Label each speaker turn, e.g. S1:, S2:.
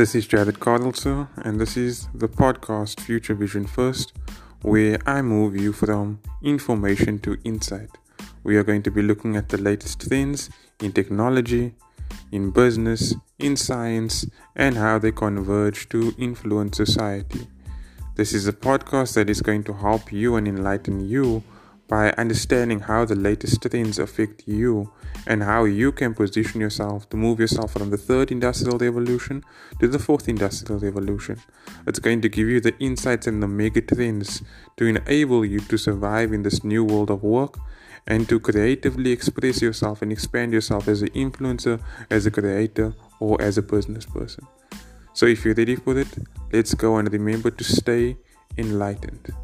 S1: This is Jared Cardlesor, and this is the podcast Future Vision First, where I move you from information to insight. We are going to be looking at the latest trends in technology, in business, in science, and how they converge to influence society. This is a podcast that is going to help you and enlighten you by understanding how the latest trends affect you and how you can position yourself to move yourself from the third industrial revolution to the fourth industrial revolution. It's going to give you the insights and the mega trends to enable you to survive in this new world of work and to creatively express yourself and expand yourself as an influencer, as a creator, or as a business person. So if you're ready for it, let's go and remember to stay enlightened.